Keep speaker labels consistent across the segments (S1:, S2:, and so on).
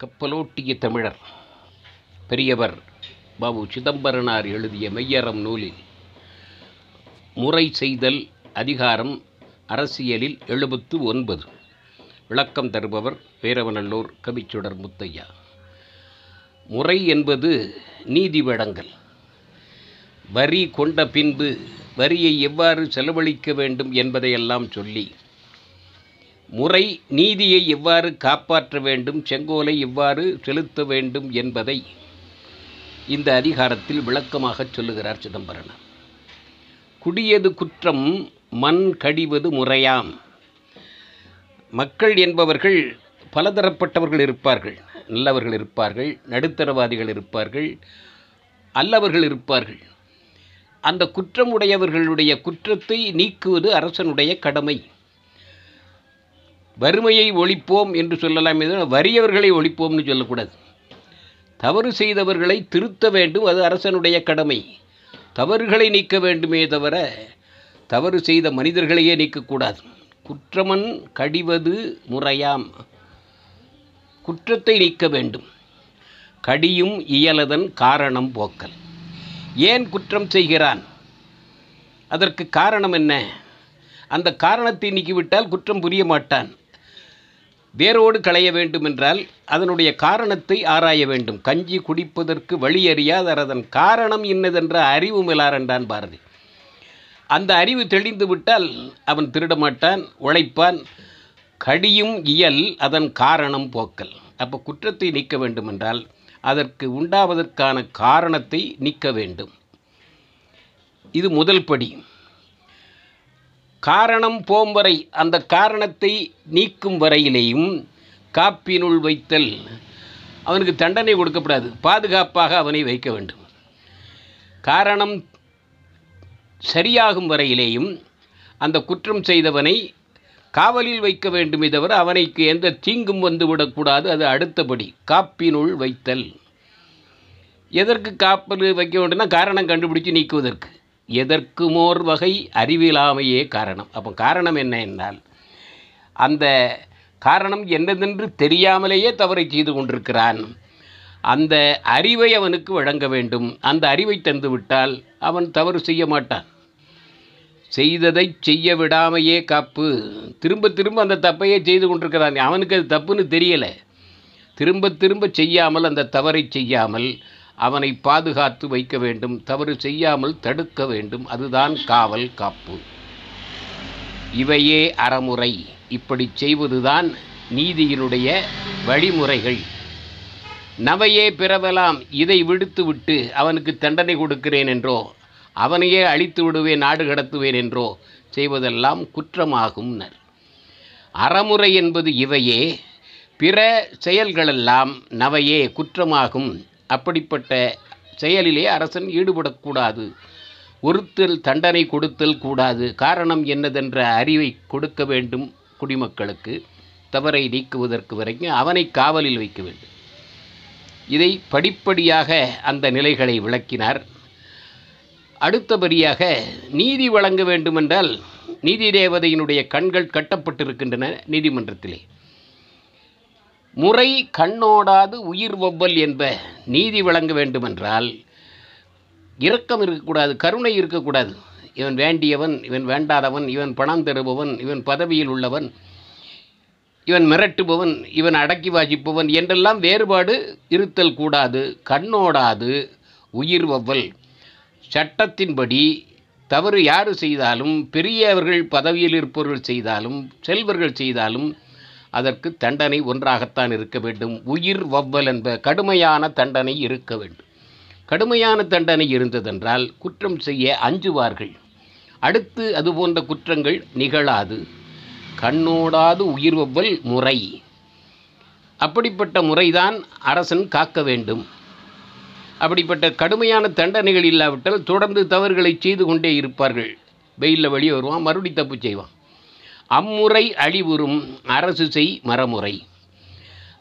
S1: கப்பலோட்டிய தமிழர் பெரியவர் பாபு சிதம்பரனார் எழுதிய மெய்யறம் நூலில் முறை செய்தல் அதிகாரம் அரசியலில் எழுபத்து ஒன்பது. விளக்கம் தருபவர் வீரவநல்லூர் கவிச்சுடர் முத்தையா. முறை என்பது நீதி வழங்கல். வரி கொண்ட பின்பு வரியை எவ்வாறு செலவழிக்க வேண்டும் என்பதையெல்லாம் சொல்லி முறை நீதியை எவ்வாறு காப்பாற்ற வேண்டும் செங்கோலை எவ்வாறு செலுத்த வேண்டும் என்பதை இந்த அதிகாரத்தில் விளக்கமாகச் சொல்லுகிறார் சிதம்பரனார். குடியது குற்றம் மண் கடிவது முறையாம். மக்கள் என்பவர்கள் பலதரப்பட்டவர்கள் இருப்பார்கள் நல்லவர்கள் இருப்பார்கள் நடுத்தரவாதிகள் இருப்பார்கள் அல்லவர்கள் இருப்பார்கள். அந்த குற்றமுடையவர்களுடைய குற்றத்தை நீக்குவது அரசனுடைய கடமை. வறுமையை ஒழிப்போம் என்று சொல்லலாம் இது வறியவர்களை ஒழிப்போம்னு சொல்லக்கூடாது. தவறு செய்தவர்களை திருத்த வேண்டும் அது அரசனுடைய கடமை. தவறுகளை நீக்க வேண்டுமே தவிர தவறு செய்த மனிதர்களையே நீக்கக்கூடாது. குற்றமன் கடிவது முறையாம். குற்றத்தை நீக்க வேண்டும். கடியும் இயலதன் காரணம் போக்கல். ஏன் குற்றம் செய்கிறான்? அதற்கு காரணம் என்ன? அந்த காரணத்தை நீக்கிவிட்டால் குற்றம் புரிய மாட்டான். வேரோடு களைய வேண்டுமென்றால் அதனுடைய காரணத்தை ஆராய வேண்டும். கஞ்சி குடிப்பதற்கு வழி அறியாதர் அதன் காரணம் இன்னதென்ற அறிவு மிலாரென்றான் பாரதி. அந்த அறிவு தெளிந்து விட்டால் அவன் திருடமாட்டான் உழைப்பான். கடியும் இயல் அதன் காரணம் போக்கல். அப்போ குற்றத்தை நீக்க வேண்டுமென்றால் அதற்கு உண்டாவதற்கான காரணத்தை நீக்க வேண்டும். இது முதல் படி. காரணம் போம் வரை அந்த காரணத்தை நீக்கும் வரையிலேயும் காப்பினுள் வைத்தல் அவனுக்கு தண்டனை கொடுக்கப்படாது. பாதுகாப்பாக அவனை வைக்க வேண்டும். காரணம் சரியாகும் வரையிலேயும் அந்த குற்றம் செய்தவனை காவலில் வைக்க வேண்டுமே தவிர அவனைக்கு எந்த தீங்கும் வந்து விடக்கூடாது அது அடுத்தபடி காப்பினுள் வைத்தல். எதற்கு காப்பல் வைக்க வேண்டும்னா காரணம் கண்டுபிடிச்சு நீக்குவதற்கு. எதற்குமோர் வகை அறிவிலாமையே காரணம். அப்போ காரணம் என்ன என்றால் அந்த காரணம் என்னதென்று தெரியாமலேயே தவறை செய்து கொண்டிருக்கிறான். அந்த அறிவை அவனுக்கு வழங்க வேண்டும். அந்த அறிவை தந்துவிட்டால் அவன் தவறு செய்ய மாட்டான். செய்ததை செய்ய விடாமையே காப்பு. திரும்ப திரும்ப அந்த தப்பையே செய்து கொண்டிருக்கிறான். அவனுக்கு அது தப்புன்னு தெரியலை. திரும்ப திரும்ப செய்யாமல் அந்த தவறை செய்யாமல் அவனை பாதுகாத்து வைக்க வேண்டும் தவறு செய்யாமல் தடுக்க வேண்டும். அதுதான் காவல் காப்பு. இவையே அறமுறை. இப்படி செய்வதுதான் நீதியினுடைய வழிமுறைகள். நவையே பிறவலாம் இதை விடுத்துவிட்டு அவனுக்கு தண்டனை கொடுக்கிறேன் என்றோ அவனையே அழித்து விடுவேன் நாடு கடத்துவேன் என்றோ செய்வதெல்லாம் குற்றமாகும் அறமுறை என்பது இவையே. பிற செயல்களெல்லாம் நவையே குற்றமாகும். அப்படிப்பட்ட செயலிலே அரசன் ஈடுபடக்கூடாது. ஒருத்தல் தண்டனை கொடுத்தல் கூடாது. காரணம் என்னதென்ற அறிவை கொடுக்க வேண்டும் குடிமக்களுக்கு. தவறை நீக்குவதற்கு வரைக்கும் அவனை காவலில் வைக்க வேண்டும். இதை படிப்படியாக அந்த நிலைகளை விளக்கினார். அடுத்தபடியாக நீதி வழங்க வேண்டுமென்றால் நீதி தேவதையினுடைய கண்கள் கட்டப்பட்டிருக்கின்றன நீதிமன்றத்திலே. முறை கண்ணோடாது உயிர் ஒவ்வல் என்ப நீதி வழங்க வேண்டுமென்றால் இரக்கம் இருக்கக்கூடாது கருணை இருக்கக்கூடாது. இவன் வேண்டியவன் இவன் வேண்டாதவன் இவன் பணம் தருபவன் இவன் பதவியில் உள்ளவன் இவன் மிரட்டுபவன் இவன் அடக்கி வாசிப்பவன் என்றெல்லாம் வேறுபாடு இருத்தல் கூடாது கண்ணோடாது உயிர் ஒவ்வல் சட்டத்தின்படி தவறு யார் செய்தாலும் பெரியவர்கள் பதவியில் இருப்பவர்கள் செய்தாலும் செல்வர்கள் செய்தாலும் அதற்கு தண்டனை ஒன்றாகத்தான் இருக்க வேண்டும். உயிர் வவ்வல் என்ப கடுமையான தண்டனை இருக்க வேண்டும். கடுமையான தண்டனை இருந்ததென்றால் குற்றம் செய்ய அஞ்சுவார்கள். அடுத்து அது போன்ற குற்றங்கள் நிகழாது. கண்ணோடாது உயிர் வவ்வல் முறை. அப்படிப்பட்ட முறைதான் அரசன் காக்க வேண்டும். அப்படிப்பட்ட கடுமையான தண்டனைகள் இல்லாவிட்டால் தொடர்ந்து தவறுகளை செய்து கொண்டே இருப்பார்கள். வெயிலில் வெளியே வருவான் மறுபடி தப்பு செய்வான். அம்முறை அழிவுறும் அரசு செய் மரமுறை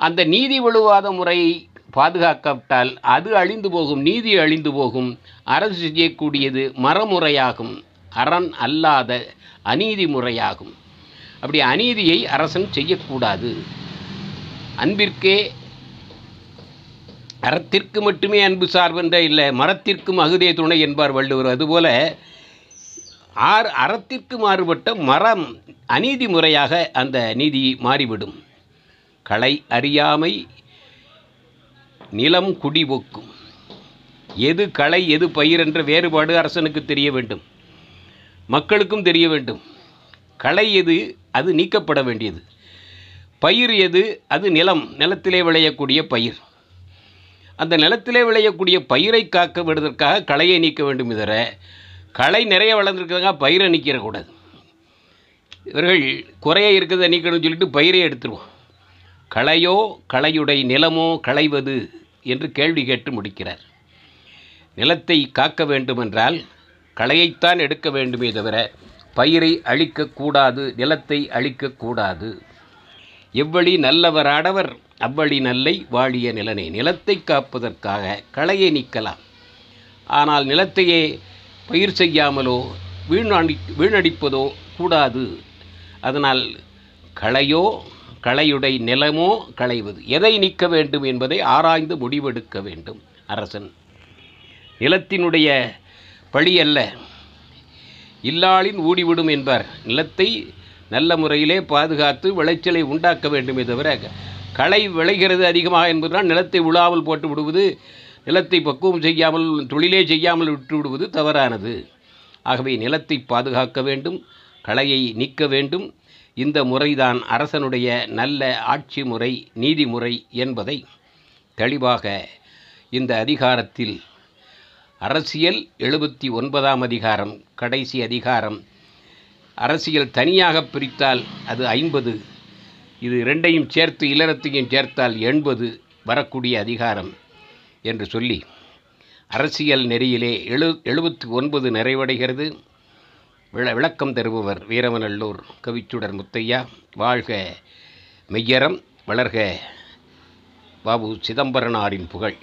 S1: அந்த நீதி வலுவாத முறையை பாதுகாக்கப்பட்டால் அது அழிந்து போகும் நீதி அழிந்து போகும். அரசு செய்யக்கூடியது மரமுறையாகும் அரண் அல்லாத அநீதி முறையாகும். அப்படி அநீதியை அரசன் செய்யக்கூடாது. அன்பிற்கே அறத்திற்கு மட்டுமே அன்பு சார்பென்ற இல்லை மரத்திற்கும் அகுதே துணை என்பார் வள்ளுவர். அதுபோல ஆறு அறத்திற்கு மாறுபட்ட மரம் அநீதி முறையாக அந்த நீதி மாறிவிடும். களை அறியாமை நிலம் குடிபோக்கும் எது களை எது பயிர் என்ற வேறுபாடு அரசனுக்கு தெரிய வேண்டும். மக்களுக்கும் தெரிய வேண்டும். களை எது அது நீக்கப்பட வேண்டியது. பயிர் எது அது நிலம் நிலத்திலே விளையக்கூடிய பயிர். அந்த நிலத்திலே விளையக்கூடிய பயிரை காக்க விடுவதற்காக களையை நீக்க வேண்டும் இதர களை நிறைய வளர்ந்துருக்குதுங்க பயிரை நிற்கிறக்கூடாது இவர்கள் குறைய இருக்கிறத நீக்கணும்னு சொல்லிட்டு பயிரை எடுத்துருவோம். களையோ களையுடைய நிலமோ களைவது என்று கேள்வி கேட்டு முடிக்கிறார். நிலத்தை காக்க வேண்டுமென்றால் களையைத்தான் எடுக்க வேண்டுமே தவிர பயிரை அழிக்கக்கூடாது நிலத்தை அழிக்கக்கூடாது எவ்வழி நல்லவராடவர் அவ்வழி நல்லை வாழிய நிலனை. நிலத்தை காப்பதற்காக களையை நீக்கலாம். ஆனால் நிலத்தையே பயிர் செய்யாமலோ வீணடி வீணடிப்பதோ கூடாது. அதனால் களையோ களையுடை நிலமோ களைவது. எதை நீக்க வேண்டும் என்பதை ஆராய்ந்து முடிவெடுக்க வேண்டும் அரசன். நிலத்தினுடைய பழி அல்ல. இல்லாளின் ஊடிவிடும் என்பார். நிலத்தை நல்ல முறையிலே பாதுகாத்து விளைச்சலை உண்டாக்க வேண்டுமே தவிர களை விளைகிறது அதிகமாக என்பதுதான் நிலத்தை உழாமல் போட்டு விடுவது நிலத்தை பக்குவம் செய்யாமல் தொழிலே செய்யாமல் விட்டு விடுவது தவறானது. ஆகவே நிலத்தை பாதுகாக்க வேண்டும் களையை நீக்க வேண்டும். இந்த முறைதான் அரசனுடைய நல்ல ஆட்சி முறை நீதிமுறை என்பதை தெளிவாக இந்த அதிகாரத்தில் அரசியல் எழுபத்தி ஒன்பதாம் அதிகாரம் கடைசி அதிகாரம். அரசியல் தனியாக பிரித்தால் அது ஐம்பது இது இரண்டையும் சேர்த்து இல்லறத்தையும் சேர்த்தால் எண்பது வரக்கூடிய அதிகாரம். என்று சொல்லி அரசியல் நெறியிலே எழு எழுபத்தி ஒன்பது நிறைவடைகிறது. விள விளக்கம் தருபவர் வீரவநல்லூர் கவிச்சுடர் முத்தையா. வாழ்க மெய்யரம் வளர்க பாபு சிதம்பரனாரின் புகழ்.